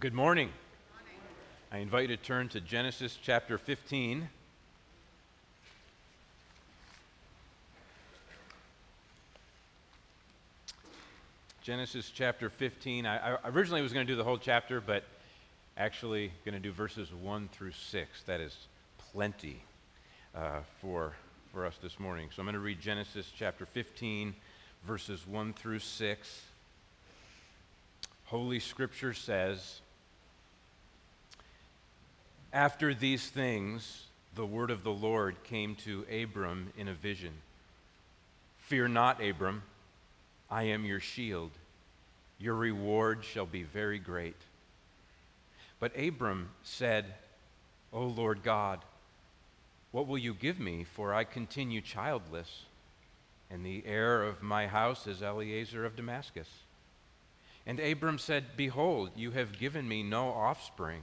Good morning. I invite you to turn to Genesis chapter 15. Genesis chapter 15. I, I originally was going to do the whole chapter, but actually going to do verses 1 through 6. That is plenty uh, for, for us this morning. So I'm going to read Genesis chapter 15, verses 1 through 6. Holy Scripture says, After these things, the word of the Lord came to Abram in a vision Fear not, Abram, I am your shield. Your reward shall be very great. But Abram said, O Lord God, what will you give me? For I continue childless, and the heir of my house is Eliezer of Damascus. And Abram said, Behold, you have given me no offspring,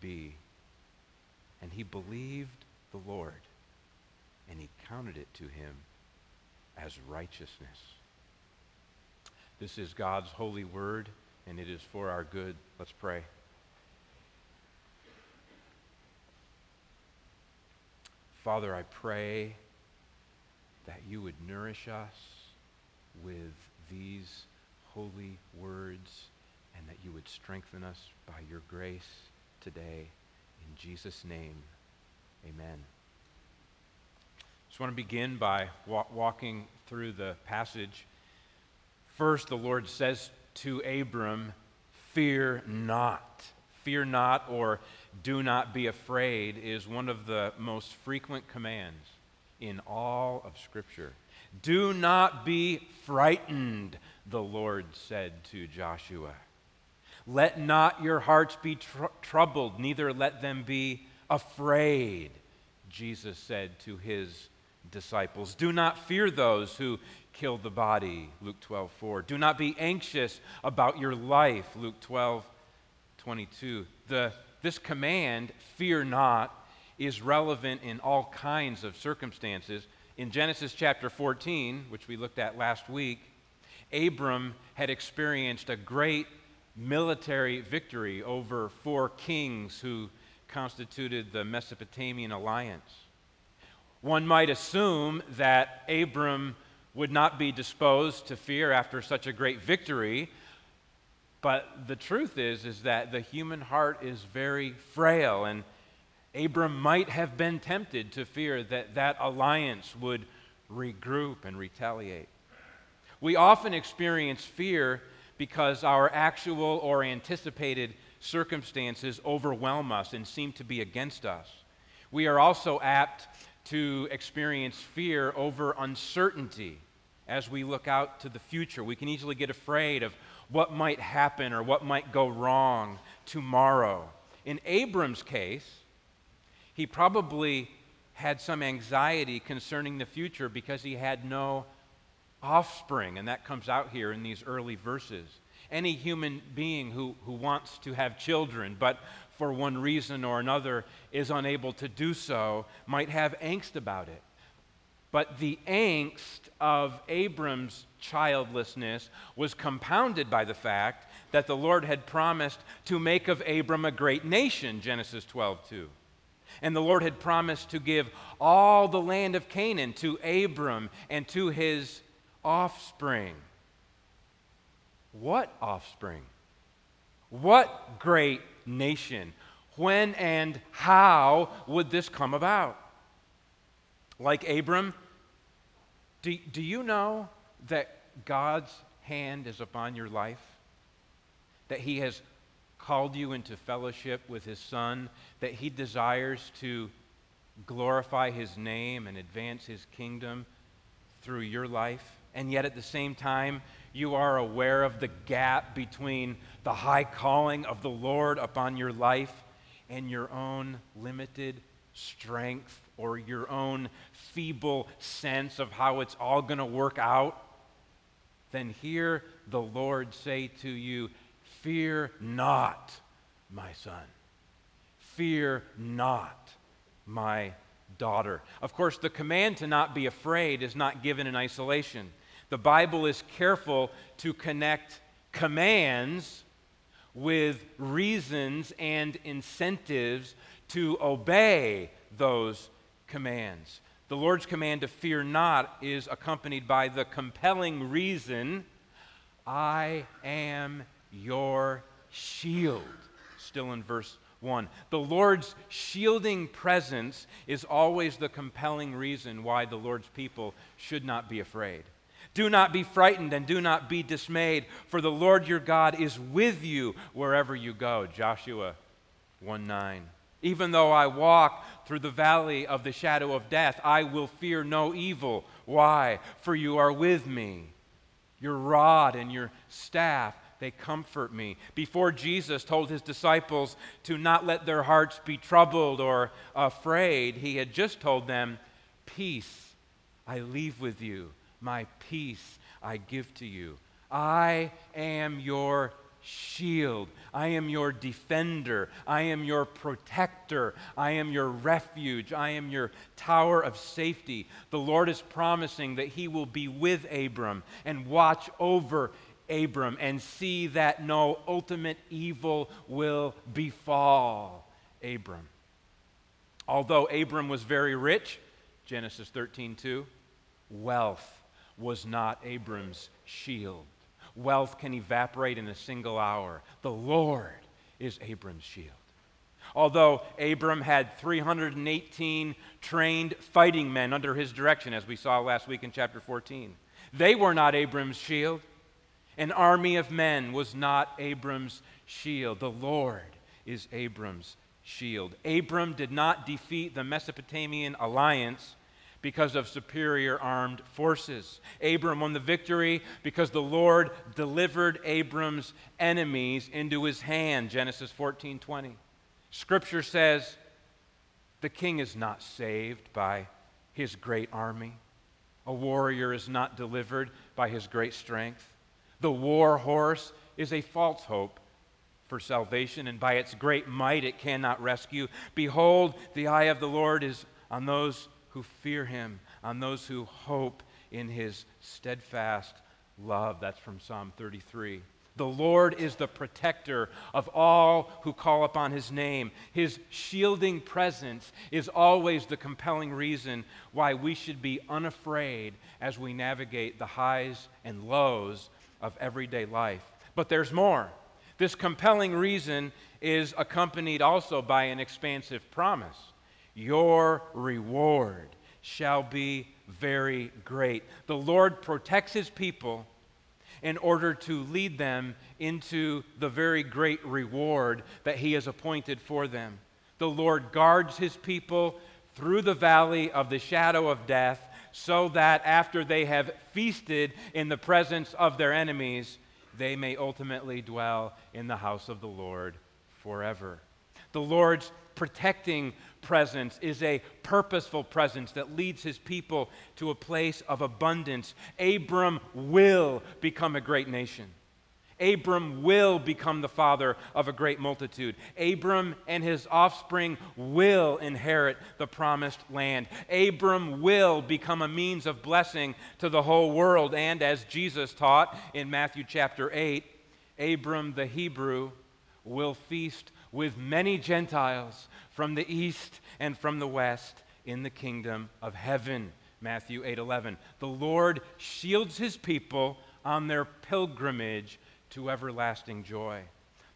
be. And he believed the Lord, and he counted it to him as righteousness. This is God's holy word, and it is for our good. Let's pray. Father, I pray that you would nourish us with these holy words and that you would strengthen us by your grace today. In Jesus' name, amen. Just want to begin by wa- walking through the passage. First, the Lord says to Abram, Fear not. Fear not, or do not be afraid, is one of the most frequent commands in all of Scripture. Do not be frightened, the Lord said to Joshua. Let not your hearts be tr- troubled, neither let them be afraid, Jesus said to his disciples. Do not fear those who kill the body, Luke 12, 4. Do not be anxious about your life, Luke 12, 22. The, this command, fear not, is relevant in all kinds of circumstances. In Genesis chapter 14, which we looked at last week, Abram had experienced a great military victory over four kings who constituted the Mesopotamian alliance. One might assume that Abram would not be disposed to fear after such a great victory, but the truth is is that the human heart is very frail and Abram might have been tempted to fear that that alliance would regroup and retaliate. We often experience fear because our actual or anticipated circumstances overwhelm us and seem to be against us. We are also apt to experience fear over uncertainty as we look out to the future. We can easily get afraid of what might happen or what might go wrong tomorrow. In Abram's case, he probably had some anxiety concerning the future because he had no offspring, and that comes out here in these early verses. Any human being who, who wants to have children, but for one reason or another is unable to do so, might have angst about it. But the angst of Abram's childlessness was compounded by the fact that the Lord had promised to make of Abram a great nation, Genesis 12 2. And the Lord had promised to give all the land of Canaan to Abram and to his offspring. What offspring? What great nation? When and how would this come about? Like Abram, do, do you know that God's hand is upon your life? That He has called you into fellowship with his Son, that he desires to glorify his name and advance his kingdom through your life. And yet at the same time, you are aware of the gap between the high calling of the Lord upon your life and your own limited strength or your own feeble sense of how it's all going to work out, then hear the Lord say to you, Fear not, my son. Fear not, my daughter. Of course, the command to not be afraid is not given in isolation. The Bible is careful to connect commands with reasons and incentives to obey those commands. The Lord's command to fear not is accompanied by the compelling reason I am your shield. Still in verse 1. The Lord's shielding presence is always the compelling reason why the Lord's people should not be afraid. Do not be frightened and do not be dismayed, for the Lord your God is with you wherever you go. Joshua 1 9. Even though I walk through the valley of the shadow of death, I will fear no evil. Why? For you are with me. Your rod and your staff, they comfort me. Before Jesus told his disciples to not let their hearts be troubled or afraid, he had just told them, Peace I leave with you, my peace I give to you. I am your shield. I am your defender. I am your protector. I am your refuge. I am your tower of safety. The Lord is promising that He will be with Abram and watch over Abram and see that no ultimate evil will befall Abram. Although Abram was very rich, Genesis 13 2, wealth was not Abram's shield wealth can evaporate in a single hour. The Lord is Abram's shield. Although Abram had 318 trained fighting men under his direction, as we saw last week in chapter 14, they were not Abram's shield. An army of men was not Abram's shield. The Lord is Abram's shield. Abram did not defeat the Mesopotamian alliance because of superior armed forces. Abram won the victory because the Lord delivered Abram's enemies into his hand, Genesis 14 20. Scripture says the king is not saved by his great army, a warrior is not delivered by his great strength. The war horse is a false hope for salvation, and by its great might it cannot rescue. Behold, the eye of the Lord is on those who fear him, on those who hope in his steadfast love. That's from Psalm 33. The Lord is the protector of all who call upon his name. His shielding presence is always the compelling reason why we should be unafraid as we navigate the highs and lows of everyday life. But there's more. This compelling reason is accompanied also by an expansive promise. Your reward shall be very great. The Lord protects his people in order to lead them into the very great reward that he has appointed for them. The Lord guards his people through the valley of the shadow of death so that after they have feasted in the presence of their enemies, they may ultimately dwell in the house of the Lord forever. The Lord's protecting presence is a purposeful presence that leads his people to a place of abundance. Abram will become a great nation. Abram will become the father of a great multitude. Abram and his offspring will inherit the promised land. Abram will become a means of blessing to the whole world. And as Jesus taught in Matthew chapter 8, Abram the Hebrew will feast with many Gentiles from the east and from the west in the kingdom of heaven. Matthew 8:11. The Lord shields his people on their pilgrimage to everlasting joy.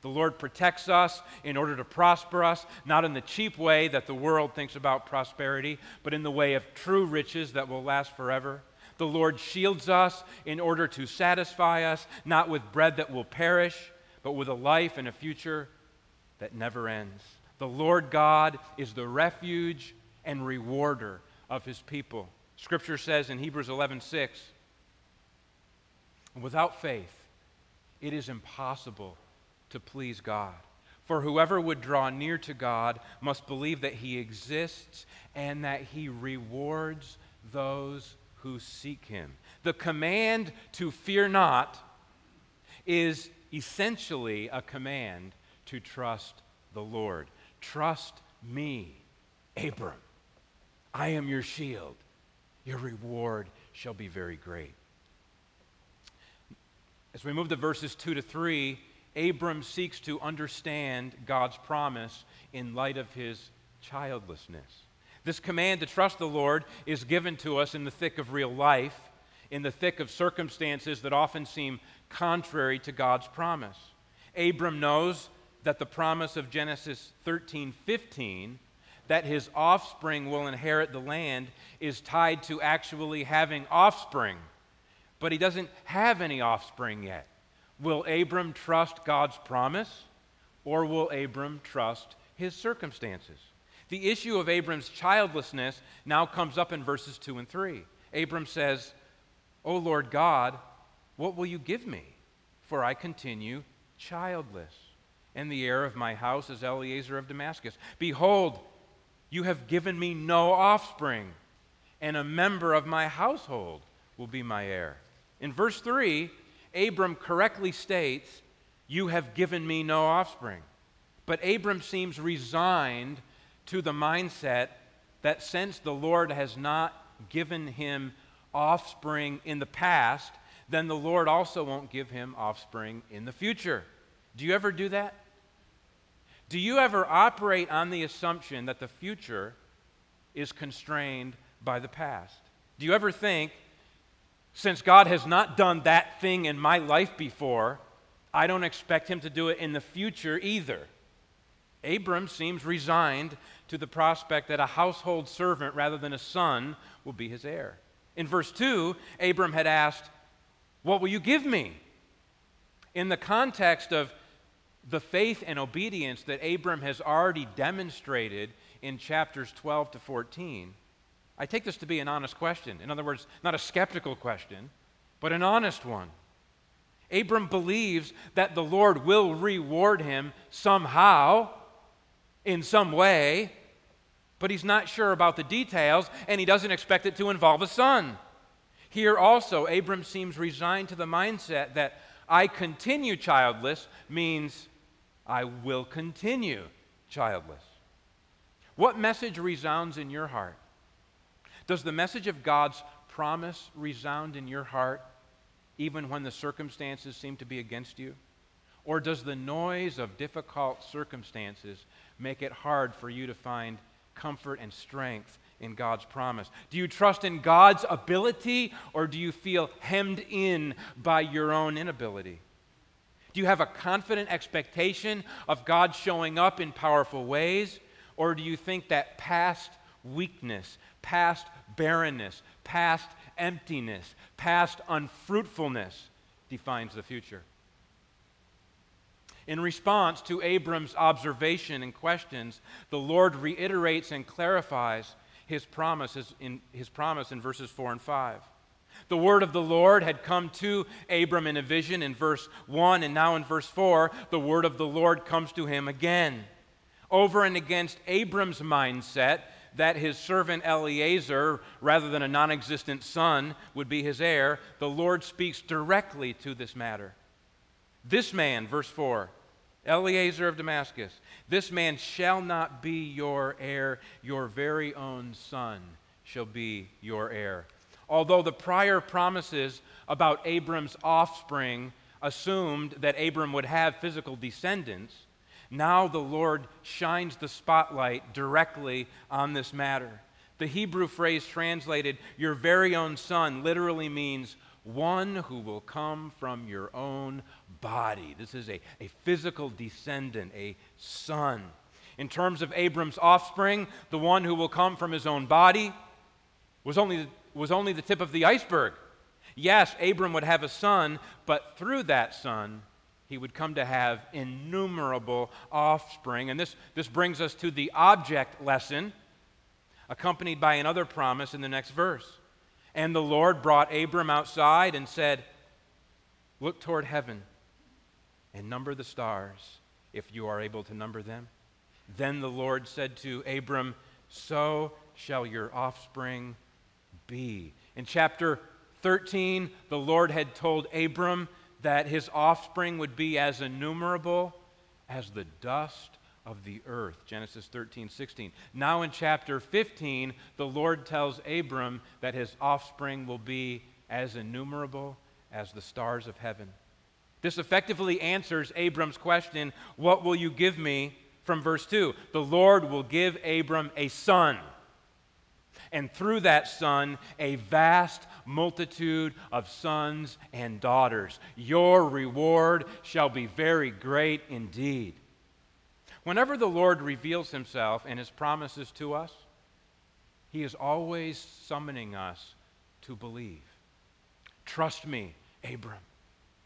The Lord protects us in order to prosper us, not in the cheap way that the world thinks about prosperity, but in the way of true riches that will last forever. The Lord shields us in order to satisfy us, not with bread that will perish, but with a life and a future that never ends. The Lord God is the refuge and rewarder of his people. Scripture says in Hebrews 11 6, Without faith, it is impossible to please God. For whoever would draw near to God must believe that he exists and that he rewards those who seek him. The command to fear not is essentially a command to trust the Lord. Trust me, Abram. I am your shield. Your reward shall be very great. As we move to verses 2 to 3, Abram seeks to understand God's promise in light of his childlessness. This command to trust the Lord is given to us in the thick of real life, in the thick of circumstances that often seem contrary to God's promise. Abram knows that the promise of Genesis 13 15, that his offspring will inherit the land, is tied to actually having offspring but he doesn't have any offspring yet. Will Abram trust God's promise or will Abram trust his circumstances? The issue of Abram's childlessness now comes up in verses 2 and 3. Abram says, O Lord God, what will you give me? For I continue childless, and the heir of my house is Eliezer of Damascus. Behold, you have given me no offspring, and a member of my household will be my heir. In verse 3, Abram correctly states, You have given me no offspring. But Abram seems resigned to the mindset that since the Lord has not given him offspring in the past, then the Lord also won't give him offspring in the future. Do you ever do that? Do you ever operate on the assumption that the future is constrained by the past? Do you ever think since God has not done that thing in my life before, I don't expect him to do it in the future either. Abram seems resigned to the prospect that a household servant rather than a son will be his heir. In verse 2, Abram had asked, What will you give me? In the context of the faith and obedience that Abram has already demonstrated in chapters 12 to 14, I take this to be an honest question. In other words, not a skeptical question, but an honest one. Abram believes that the Lord will reward him somehow, in some way, but he's not sure about the details, and he doesn't expect it to involve a son. Here also, Abram seems resigned to the mindset that I continue childless means I will continue childless. What message resounds in your heart? Does the message of God's promise resound in your heart even when the circumstances seem to be against you? Or does the noise of difficult circumstances make it hard for you to find comfort and strength in God's promise? Do you trust in God's ability or do you feel hemmed in by your own inability? Do you have a confident expectation of God showing up in powerful ways? Or do you think that past weakness, past barrenness, past emptiness, past unfruitfulness defines the future. In response to Abram's observation and questions, the Lord reiterates and clarifies his promises in his promise in verses 4 and 5. The word of the Lord had come to Abram in a vision in verse 1, and now in verse 4, the word of the Lord comes to him again. Over and against Abram's mindset, that his servant Eliezer, rather than a non existent son, would be his heir, the Lord speaks directly to this matter. This man, verse 4, Eliezer of Damascus, this man shall not be your heir, your very own son shall be your heir. Although the prior promises about Abram's offspring assumed that Abram would have physical descendants, now the Lord shines the spotlight directly on this matter. The Hebrew phrase translated, your very own son, literally means one who will come from your own body. This is a, a physical descendant, a son. In terms of Abram's offspring, the one who will come from his own body was only, was only the tip of the iceberg. Yes, Abram would have a son, but through that son, he would come to have innumerable offspring. And this, this brings us to the object lesson, accompanied by another promise in the next verse. And the Lord brought Abram outside and said, Look toward heaven and number the stars, if you are able to number them. Then the Lord said to Abram, So shall your offspring be. In chapter 13, the Lord had told Abram that his offspring would be as innumerable as the dust of the earth. Genesis 13, 16. Now in chapter 15, the Lord tells Abram that his offspring will be as innumerable as the stars of heaven. This effectively answers Abram's question, What will you give me? from verse 2. The Lord will give Abram a son, and through that son, a vast multitude of sons and daughters. Your reward shall be very great indeed. Whenever the Lord reveals himself and his promises to us, he is always summoning us to believe. Trust me, Abram.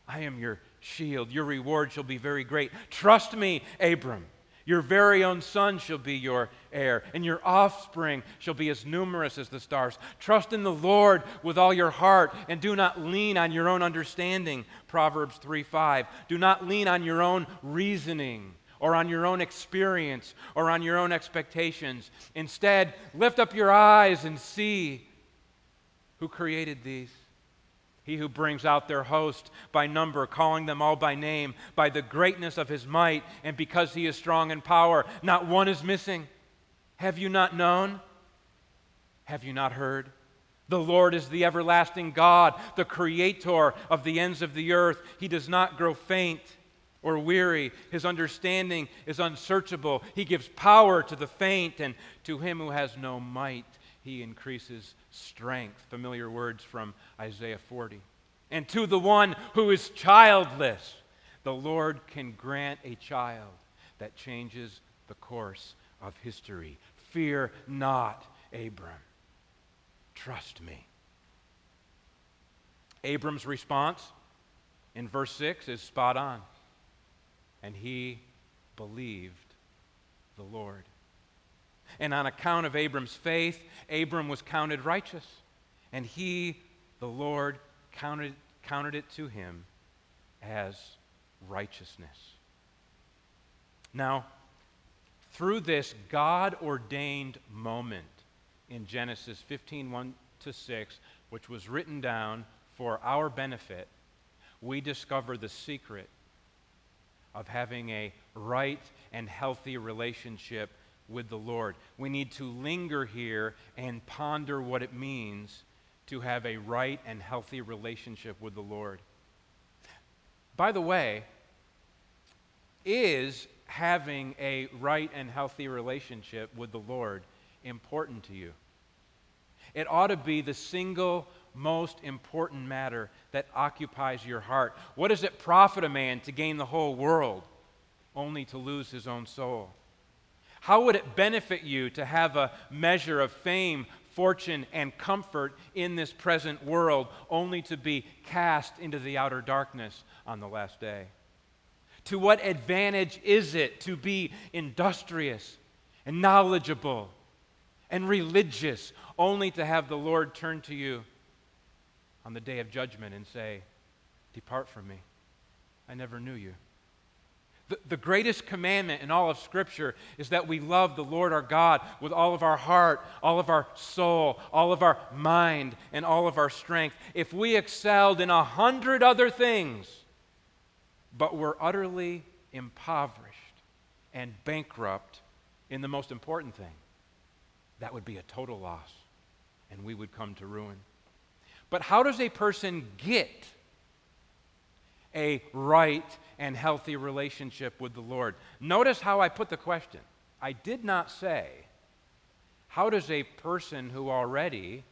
I am your shield. Your reward shall be very great. Trust me, Abram. Your very own son shall be your heir, and your offspring shall be as numerous as the stars. Trust in the Lord with all your heart, and do not lean on your own understanding. Proverbs 3 5. Do not lean on your own reasoning or on your own experience or on your own expectations. Instead, lift up your eyes and see who created these. He who brings out their host by number, calling them all by name, by the greatness of his might, and because he is strong in power, not one is missing. Have you not known? Have you not heard? The Lord is the everlasting God, the creator of the ends of the earth. He does not grow faint or weary. His understanding is unsearchable. He gives power to the faint, and to him who has no might, he increases strength. Familiar words from Isaiah 40. And to the one who is childless, the Lord can grant a child that changes the course of history. Fear not, Abram. Trust me. Abram's response in verse 6 is spot on and he believed the Lord. And on account of Abram's faith, Abram was counted righteous, and he, the Lord, counted, counted it to him as righteousness. Now, through this God ordained moment in Genesis 15 1 to 6, which was written down for our benefit, we discover the secret of having a right and healthy relationship with the Lord. We need to linger here and ponder what it means to have a right and healthy relationship with the Lord. By the way, is having a right and healthy relationship with the Lord important to you? It ought to be the single most important matter that occupies your heart. What does it profit a man to gain the whole world only to lose his own soul? How would it benefit you to have a measure of fame, fortune, and comfort in this present world only to be cast into the outer darkness on the last day? To what advantage is it to be industrious and knowledgeable and religious only to have the Lord turn to you on the day of judgment and say, Depart from me. I never knew you. The, the greatest commandment in all of Scripture is that we love the Lord our God with all of our heart, all of our soul, all of our mind, and all of our strength. If we excelled in a hundred other things, but were utterly impoverished and bankrupt in the most important thing, that would be a total loss, and we would come to ruin. But how does a person get a right and healthy relationship with the Lord? Notice how I put the question. I did not say, how does a person who already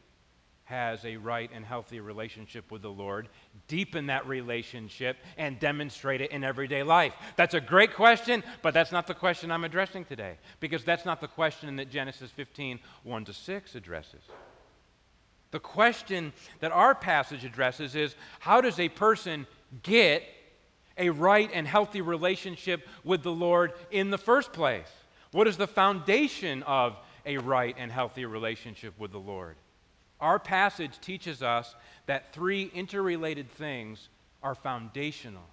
has a right and healthy relationship with the Lord deepen that relationship and demonstrate it in everyday life? That's a great question, but that's not the question I'm addressing today because that's not the question that Genesis 15 1 to 6 addresses. The question that our passage addresses is how does a person get a right and healthy relationship with the Lord in the first place? What is the foundation of a right and healthy relationship with the Lord? Our passage teaches us that three interrelated things are foundational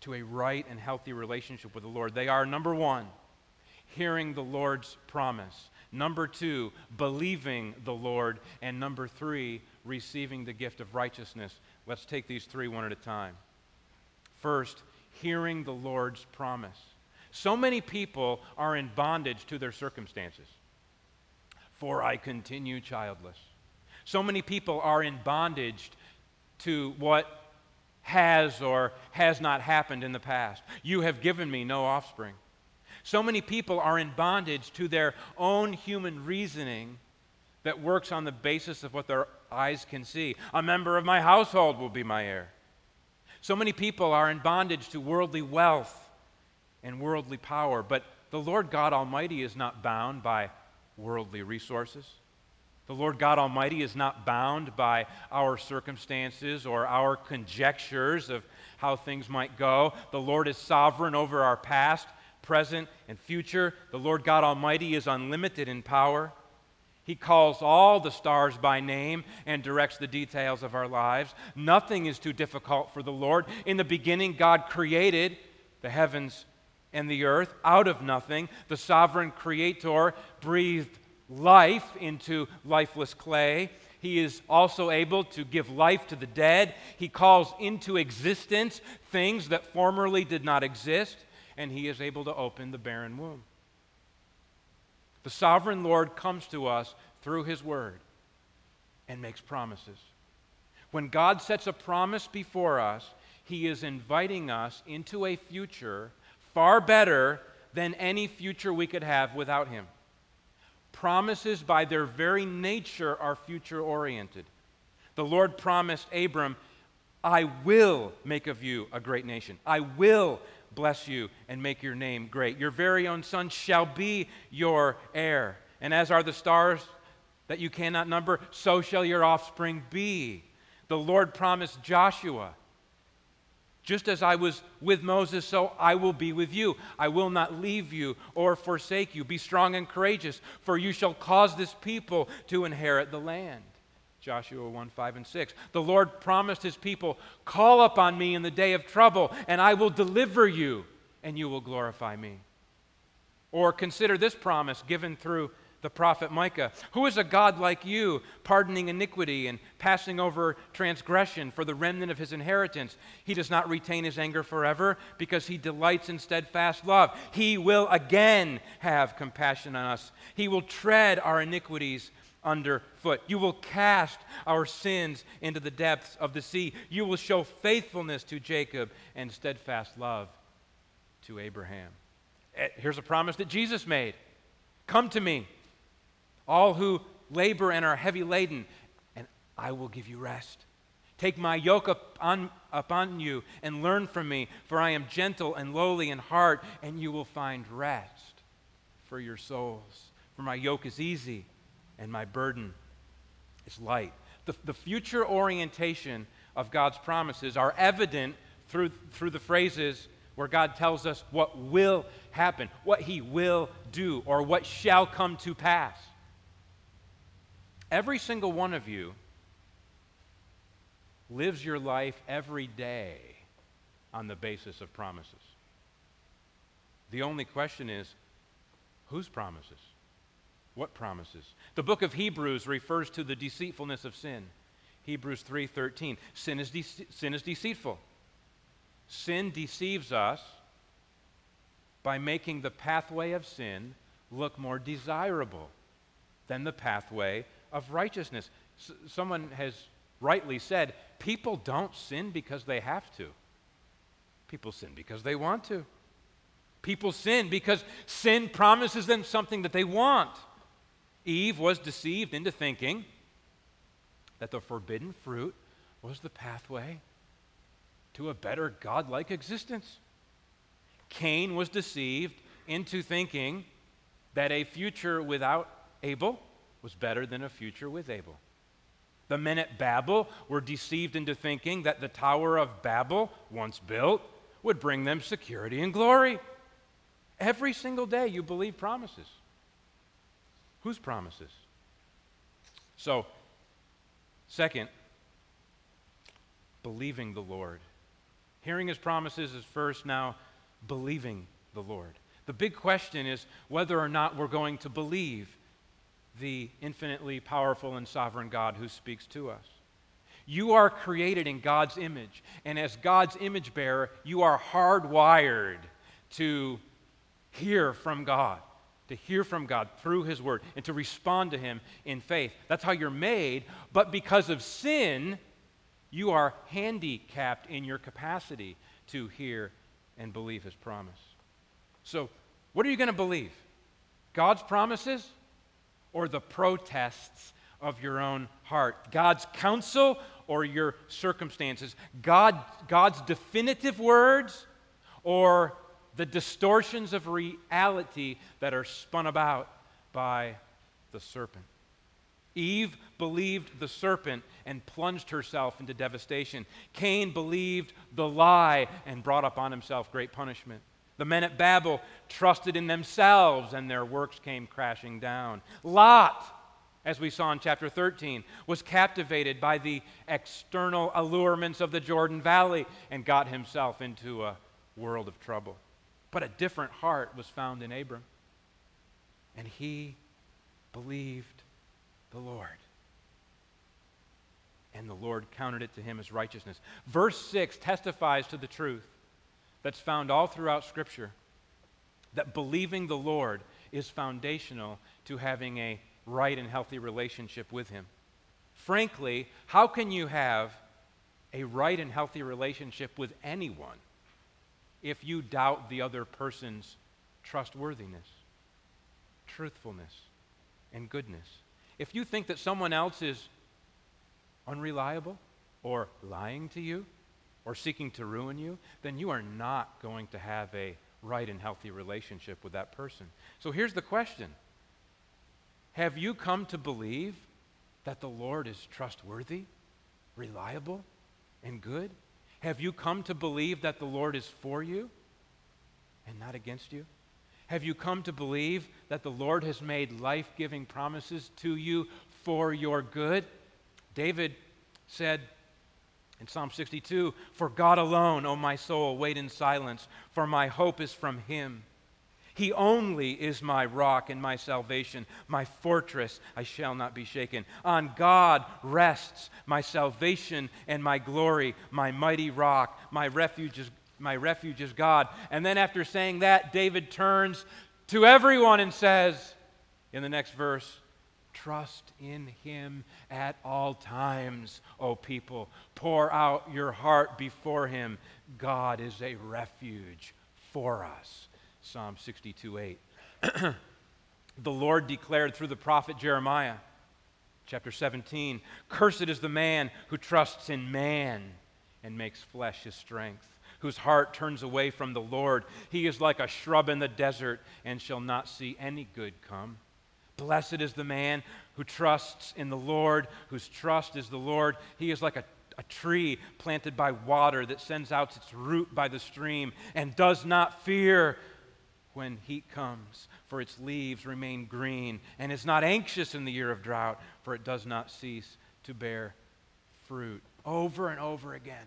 to a right and healthy relationship with the Lord. They are number one, hearing the Lord's promise. Number two, believing the Lord. And number three, receiving the gift of righteousness. Let's take these three one at a time. First, hearing the Lord's promise. So many people are in bondage to their circumstances. For I continue childless. So many people are in bondage to what has or has not happened in the past. You have given me no offspring. So many people are in bondage to their own human reasoning that works on the basis of what their eyes can see. A member of my household will be my heir. So many people are in bondage to worldly wealth and worldly power, but the Lord God Almighty is not bound by worldly resources. The Lord God Almighty is not bound by our circumstances or our conjectures of how things might go. The Lord is sovereign over our past, present, and future. The Lord God Almighty is unlimited in power. He calls all the stars by name and directs the details of our lives. Nothing is too difficult for the Lord. In the beginning, God created the heavens and the earth out of nothing. The sovereign creator breathed life into lifeless clay. He is also able to give life to the dead. He calls into existence things that formerly did not exist, and he is able to open the barren womb. The sovereign Lord comes to us through his word and makes promises. When God sets a promise before us, he is inviting us into a future far better than any future we could have without him. Promises, by their very nature, are future oriented. The Lord promised Abram, I will make of you a great nation. I will bless you and make your name great. Your very own son shall be your heir. And as are the stars that you cannot number, so shall your offspring be. The Lord promised Joshua, just as I was with Moses, so I will be with you. I will not leave you or forsake you. Be strong and courageous, for you shall cause this people to inherit the land. Joshua 1 5 and 6. The Lord promised his people, Call upon me in the day of trouble, and I will deliver you, and you will glorify me. Or consider this promise given through the prophet Micah Who is a God like you, pardoning iniquity and passing over transgression for the remnant of his inheritance? He does not retain his anger forever because he delights in steadfast love. He will again have compassion on us, he will tread our iniquities underfoot. You will cast our sins into the depths of the sea. You will show faithfulness to Jacob and steadfast love to Abraham. Eh, here's a promise that Jesus made Come to me, all who labor and are heavy laden, and I will give you rest. Take my yoke upon, upon you and learn from me, for I am gentle and lowly in heart, and you will find rest for your souls. For my yoke is easy and my burden is light. The, the future orientation of God's promises are evident through, through the phrases where God tells us what will happen, what He will do, or what shall come to pass. Every single one of you lives your life every day on the basis of promises. The only question is whose promises? What promises? The book of Hebrews refers to the deceitfulness of sin. Hebrews 3:13. Sin is de- sin is deceitful. Sin deceives us by making the pathway of sin look more desirable than the pathway of righteousness. S- someone has rightly said, people don't sin because they have to. People sin because they want to. People sin because sin promises them something that they want. Eve was deceived into thinking that the forbidden fruit was the pathway to a better godlike existence. Cain was deceived into thinking that a future without Abel was better than a future with Abel. The men at Babel were deceived into thinking that the Tower of Babel, once built, would bring them security and glory. Every single day you believe promises. Whose promises? So, second, believing the Lord. Hearing his promises is first, now believing the Lord. The big question is whether or not we're going to believe the infinitely powerful and sovereign God who speaks to us. You are created in God's image, and as God's image bearer, you are hardwired to hear from God, to hear from God through His Word, and to respond to Him in faith. That's how you're made, but because of sin, you are handicapped in your capacity to hear and believe His promise. So, what are you going to believe? God's promises or the protests of your own heart? God's counsel or your circumstances? God, God's definitive words or the distortions of reality that are spun about by the serpent? Eve believed the serpent and plunged herself into devastation. Cain believed the lie and brought upon himself great punishment. The men at Babel trusted in themselves and their works came crashing down. Lot, as we saw in chapter 13, was captivated by the external allurements of the Jordan Valley and got himself into a world of trouble. But a different heart was found in Abram, and he believed the Lord. And the Lord counted it to him as righteousness. Verse 6 testifies to the truth that's found all throughout Scripture that believing the Lord is foundational to having a right and healthy relationship with Him. Frankly, how can you have a right and healthy relationship with anyone if you doubt the other person's trustworthiness, truthfulness, and goodness? If you think that someone else is unreliable or lying to you, or seeking to ruin you, then you are not going to have a right and healthy relationship with that person. So here's the question Have you come to believe that the Lord is trustworthy, reliable, and good? Have you come to believe that the Lord is for you and not against you? Have you come to believe that the Lord has made life giving promises to you for your good? David said, in Psalm 62, for God alone, O my soul, wait in silence, for my hope is from him. He only is my rock and my salvation, my fortress, I shall not be shaken. On God rests my salvation and my glory, my mighty rock, my refuge is, my refuge is God. And then after saying that, David turns to everyone and says, in the next verse, Trust in him at all times, O people. Pour out your heart before him. God is a refuge for us. Psalm 62 8. the Lord declared through the prophet Jeremiah, chapter 17 Cursed is the man who trusts in man and makes flesh his strength whose heart turns away from the Lord. He is like a shrub in the desert and shall not see any good come. Blessed is the man who trusts in the Lord, whose trust is the Lord. He is like a, a tree planted by water that sends out its root by the stream and does not fear when heat comes, for its leaves remain green, and is not anxious in the year of drought, for it does not cease to bear fruit. Over and over again,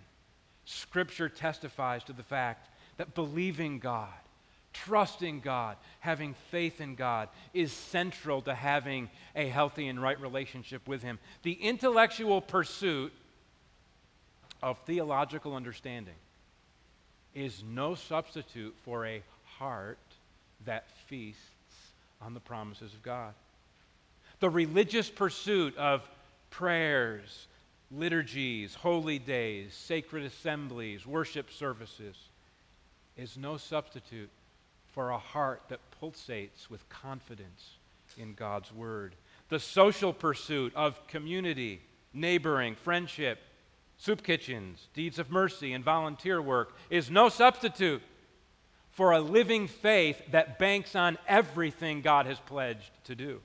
Scripture testifies to the fact that believing God trusting God, having faith in God is central to having a healthy and right relationship with Him. The intellectual pursuit of theological understanding is no substitute for a heart that feasts on the promises of God. The religious pursuit of prayers, liturgies, holy days, sacred assemblies, worship services is no substitute for a heart that pulsates with confidence in God's Word. The social pursuit of community, neighboring, friendship, soup kitchens, deeds of mercy, and volunteer work is no substitute for a living faith that banks on everything God has pledged to do.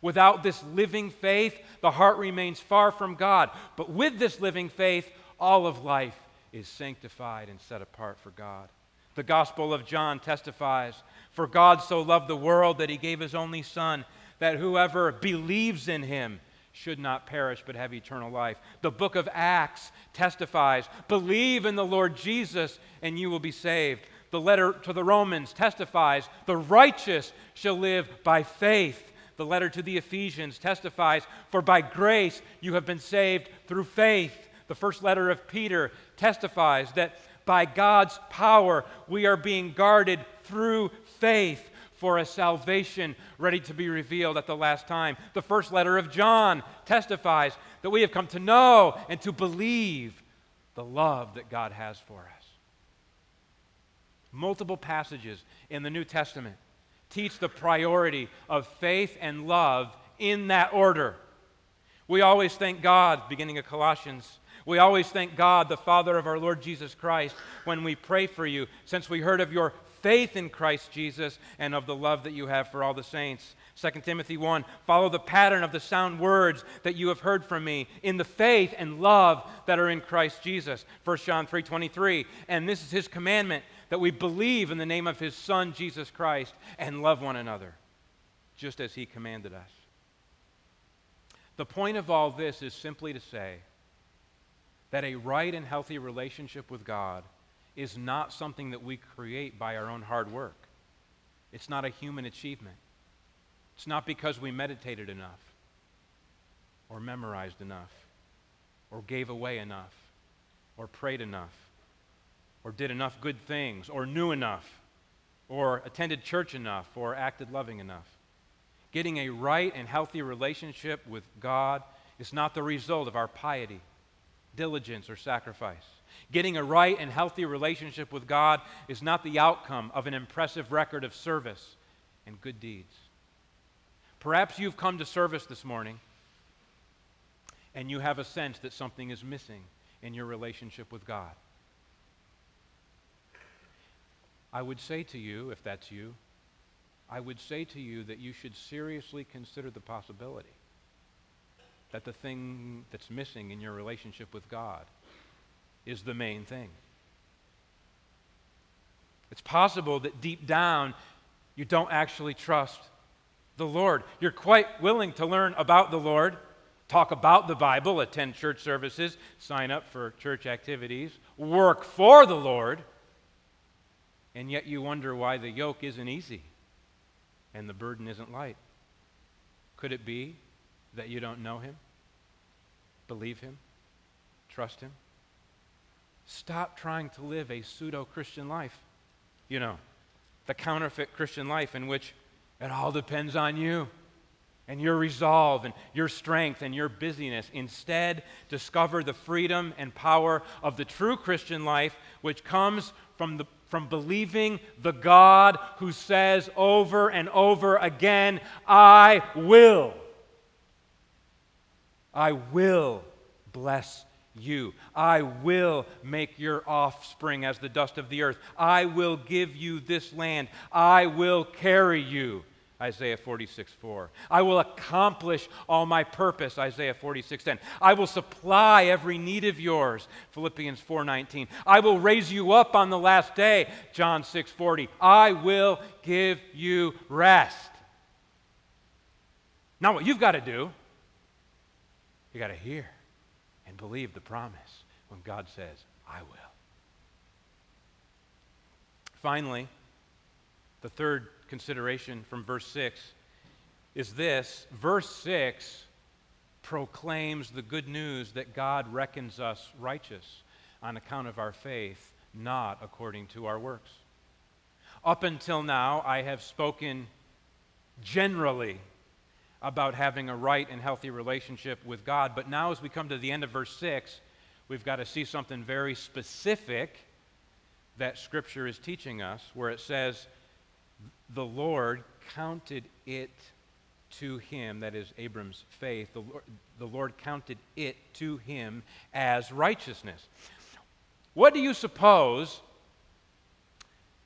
Without this living faith, the heart remains far from God. But with this living faith, all of life is sanctified and set apart for God. The Gospel of John testifies For God so loved the world that he gave his only Son, that whoever believes in him should not perish but have eternal life. The book of Acts testifies believe in the Lord Jesus and you will be saved. The letter to the Romans testifies the righteous shall live by faith. The letter to the Ephesians testifies for by grace you have been saved through faith. The first letter of Peter testifies that by God's power we are being guarded through faith for a salvation ready to be revealed at the last time. The first letter of John testifies that we have come to know and to believe the love that God has for us. Multiple passages in the New Testament teach the priority of faith and love in that order. We always thank God, beginning of Colossians. We always thank God, the Father of our Lord Jesus Christ, when we pray for you, since we heard of your faith in Christ Jesus and of the love that you have for all the saints. 2 Timothy 1 Follow the pattern of the sound words that you have heard from me in the faith and love that are in Christ Jesus. 1 John 3:23 And this is his commandment that we believe in the name of his son Jesus Christ and love one another just as he commanded us. The point of all this is simply to say that a right and healthy relationship with God is not something that we create by our own hard work. It's not a human achievement. It's not because we meditated enough, or memorized enough, or gave away enough, or prayed enough, or did enough good things, or knew enough, or attended church enough, or acted loving enough. Getting a right and healthy relationship with God is not the result of our piety, diligence, or sacrifice. Getting a right and healthy relationship with God is not the outcome of an impressive record of service and good deeds. Perhaps you've come to service this morning and you have a sense that something is missing in your relationship with God. I would say to you, if that's you, I would say to you that you should seriously consider the possibility that the thing that's missing in your relationship with God is the main thing. It's possible that deep down you don't actually trust the Lord. You're quite willing to learn about the Lord, talk about the Bible, attend church services, sign up for church activities, work for the Lord, and yet you wonder why the yoke isn't easy and the burden isn't light. Could it be that you don't know Him, believe Him, trust Him? Stop trying to live a pseudo Christian life. You know, the counterfeit Christian life in which it all depends on you and your resolve and your strength and your busyness. Instead, discover the freedom and power of the true Christian life, which comes from, the, from believing the God who says over and over again, I will. I will bless you. I will make your offspring as the dust of the earth. I will give you this land. I will carry you. Isaiah 46, 4. I will accomplish all my purpose, Isaiah 46, 10. I will supply every need of yours, Philippians 4, 19. I will raise you up on the last day, John 6, 40. I will give you rest. Now, what you've got to do, you got to hear and believe the promise when God says, I will. Finally, the third consideration from verse 6 is this verse 6 proclaims the good news that God reckons us righteous on account of our faith, not according to our works. Up until now, I have spoken generally about having a right and healthy relationship with God. But now, as we come to the end of verse 6, we've got to see something very specific that Scripture is teaching us, where it says, The Lord counted it to him, that is Abram's faith, the Lord, the Lord counted it to him as righteousness. What do you suppose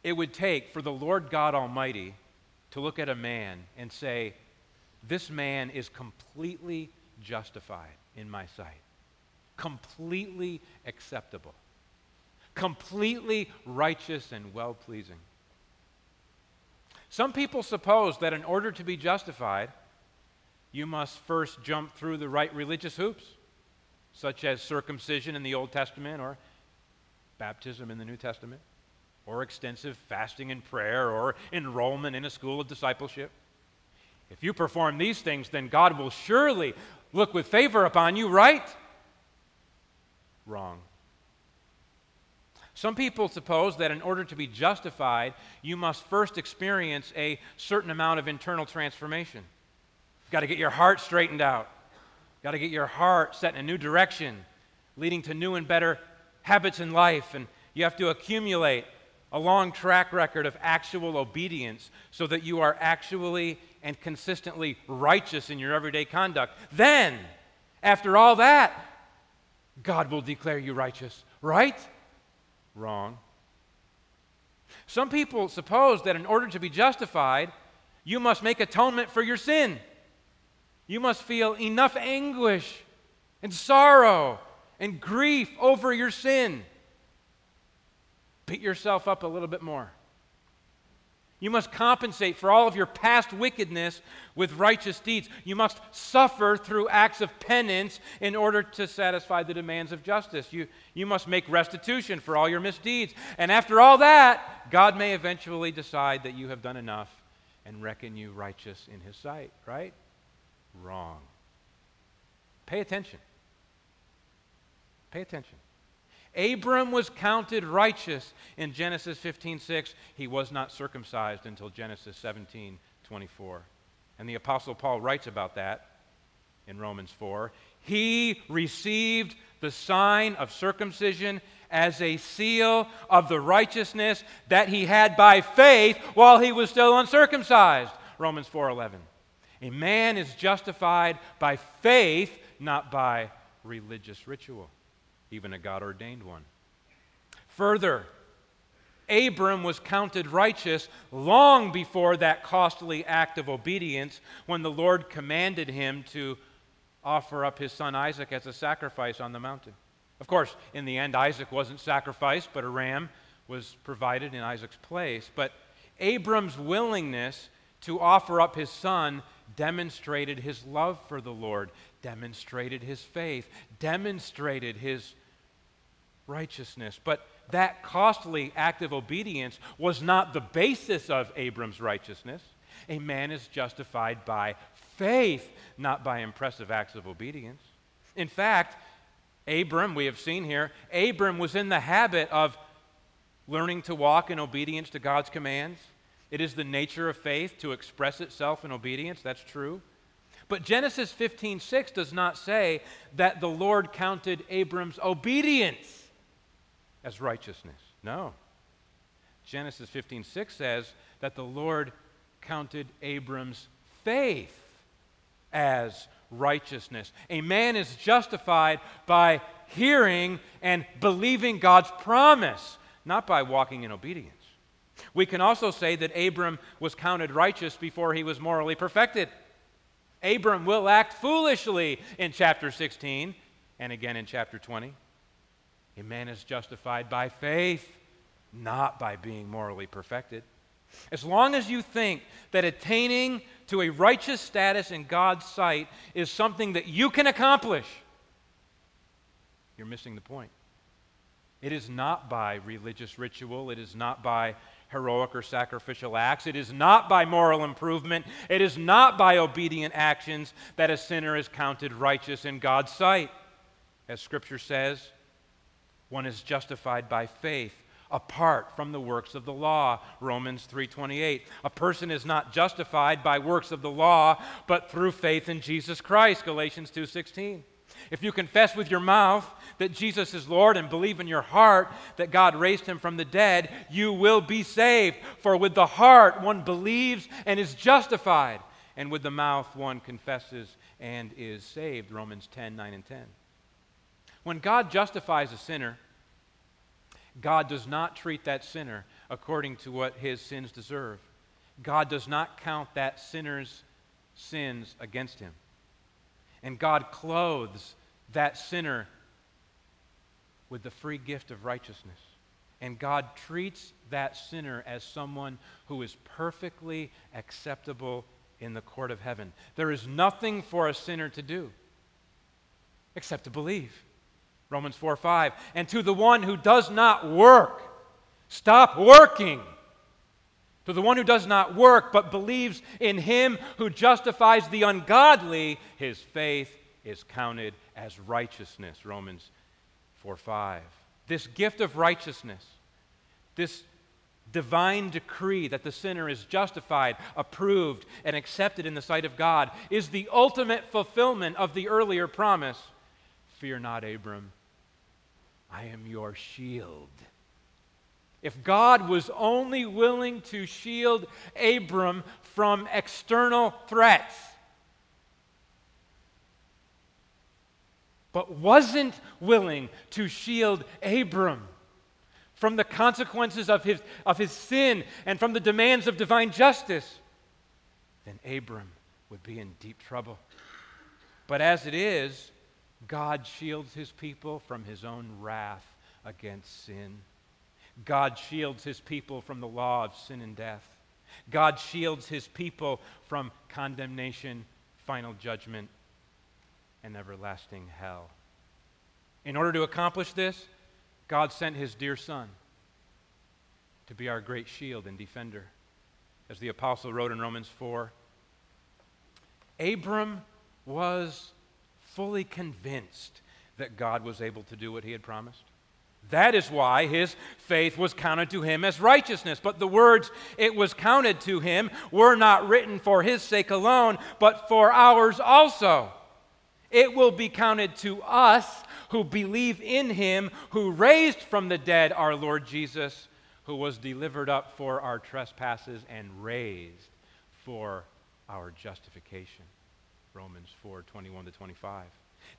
it would take for the Lord God Almighty to look at a man and say, this man is completely justified in my sight, completely acceptable, completely righteous and well pleasing. Some people suppose that in order to be justified, you must first jump through the right religious hoops, such as circumcision in the Old Testament or baptism in the New Testament, or extensive fasting and prayer, or enrollment in a school of discipleship. If you perform these things, then God will surely look with favor upon you, right? Wrong. Some people suppose that in order to be justified, you must first experience a certain amount of internal transformation. Got to get your heart straightened out. Got to get your heart set in a new direction, leading to new and better habits in life. And you have to accumulate a long track record of actual obedience so that you are actually and consistently righteous in your everyday conduct. Then, after all that, God will declare you righteous, right? Wrong. Some people suppose that in order to be justified, you must make atonement for your sin. You must feel enough anguish and sorrow and grief over your sin. Beat yourself up a little bit more. You must compensate for all of your past wickedness with righteous deeds. You must suffer through acts of penance in order to satisfy the demands of justice. You, you must make restitution for all your misdeeds. And after all that, God may eventually decide that you have done enough and reckon you righteous in His sight, right? Wrong. Pay attention. Pay attention. Abram was counted righteous in Genesis 15:6. He was not circumcised until Genesis 17:24. And the apostle Paul writes about that in Romans 4. He received the sign of circumcision as a seal of the righteousness that he had by faith while he was still uncircumcised. Romans 4:11. A man is justified by faith, not by religious ritual even a God ordained one. Further, Abram was counted righteous long before that costly act of obedience when the Lord commanded him to offer up his son Isaac as a sacrifice on the mountain. Of course, in the end, Isaac wasn't sacrificed, but a ram was provided in Isaac's place. But Abram's willingness to offer up his son demonstrated his love for the Lord, demonstrated his faith, demonstrated his righteousness. But that costly act of obedience was not the basis of Abram's righteousness. A man is justified by faith, not by impressive acts of obedience. In fact, Abram, we have seen here, Abram was in the habit of learning to walk in obedience to God's commands. It is the nature of faith to express itself in obedience. That's true. But Genesis 15:6 does not say that the Lord counted Abram's obedience as righteousness. No. Genesis 15 6 says that the Lord counted Abram's faith as righteousness. A man is justified by hearing and believing God's promise, not by walking in obedience. We can also say that Abram was counted righteous before he was morally perfected. Abram will act foolishly in chapter 16 and again in chapter 20. A man is justified by faith, not by being morally perfected. As long as you think that attaining to a righteous status in God's sight is something that you can accomplish, you're missing the point. It is not by religious ritual, it is not by heroic or sacrificial acts, it is not by moral improvement, it is not by obedient actions that a sinner is counted righteous in God's sight. As Scripture says, one is justified by faith apart from the works of the law romans 3.28 a person is not justified by works of the law but through faith in jesus christ galatians 2.16 if you confess with your mouth that jesus is lord and believe in your heart that god raised him from the dead you will be saved. For with the heart one believes and is justified and with the mouth one confesses and is saved romans 10.9 and 10 when God justifies a sinner, God does not treat that sinner according to what his sins deserve. God does not count that sinner's sins against him. And God clothes that sinner with the free gift of righteousness. And God treats that sinner as someone who is perfectly acceptable in the court of heaven. There is nothing for a sinner to do except to believe. Romans 4 5. And to the one who does not work, stop working. To the one who does not work but believes in him who justifies the ungodly, his faith is counted as righteousness. Romans 4 5. This gift of righteousness, this divine decree that the sinner is justified, approved, and accepted in the sight of God is the ultimate fulfillment of the earlier promise Fear not, Abram, I am your shield. If God was only willing to shield Abram from external threats, but wasn't willing to shield Abram from the consequences of his, of his sin and from the demands of divine justice, then Abram would be in deep trouble. But as it is, God shields his people from his own wrath against sin. God shields his people from the law of sin and death. God shields his people from condemnation, final judgment, and everlasting hell. In order to accomplish this, God sent his dear Son to be our great shield and defender. As the apostle wrote in Romans 4, Abram was fully convinced that God was able to do what he had promised. That is why his faith was counted to him as righteousness. But the words it was counted to him were not written for his sake alone, but for ours also. It will be counted to us who believe in him who raised from the dead our Lord Jesus, who was delivered up for our trespasses and raised for our justification. Romans 4 21 to 25.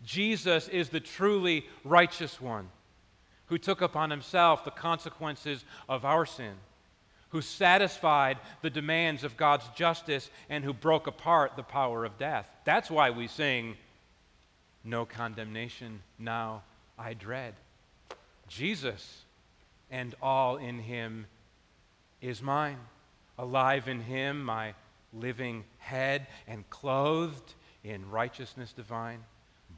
Jesus is the truly righteous one who took upon himself the consequences of our sin, who satisfied the demands of God's justice, and who broke apart the power of death. That's why we sing, No condemnation now I dread. Jesus and all in him is mine. Alive in him, my living head, and clothed in righteousness divine,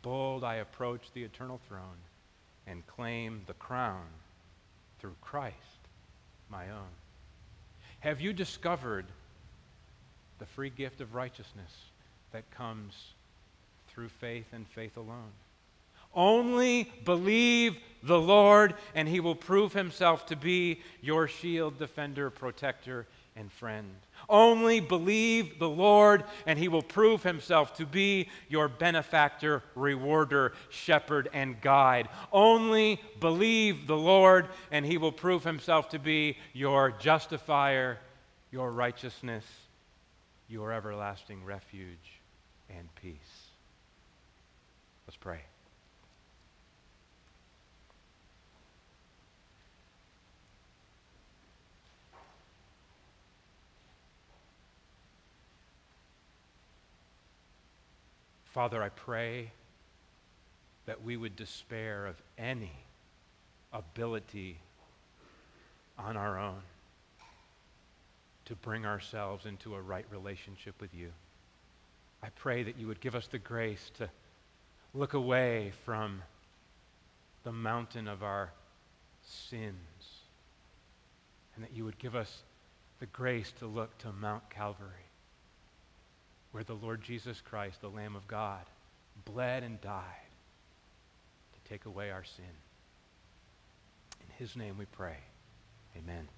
bold I approach the eternal throne and claim the crown through Christ, my own. Have you discovered the free gift of righteousness that comes through faith and faith alone? Only believe the Lord, and he will prove himself to be your shield, defender, protector, and friend. Only believe the Lord, and he will prove himself to be your benefactor, rewarder, shepherd, and guide. Only believe the Lord, and he will prove himself to be your justifier, your righteousness, your everlasting refuge and peace. Let's pray. Father, I pray that we would despair of any ability on our own to bring ourselves into a right relationship with you. I pray that you would give us the grace to look away from the mountain of our sins and that you would give us the grace to look to Mount Calvary where the Lord Jesus Christ, the Lamb of God, bled and died to take away our sin. In his name we pray. Amen.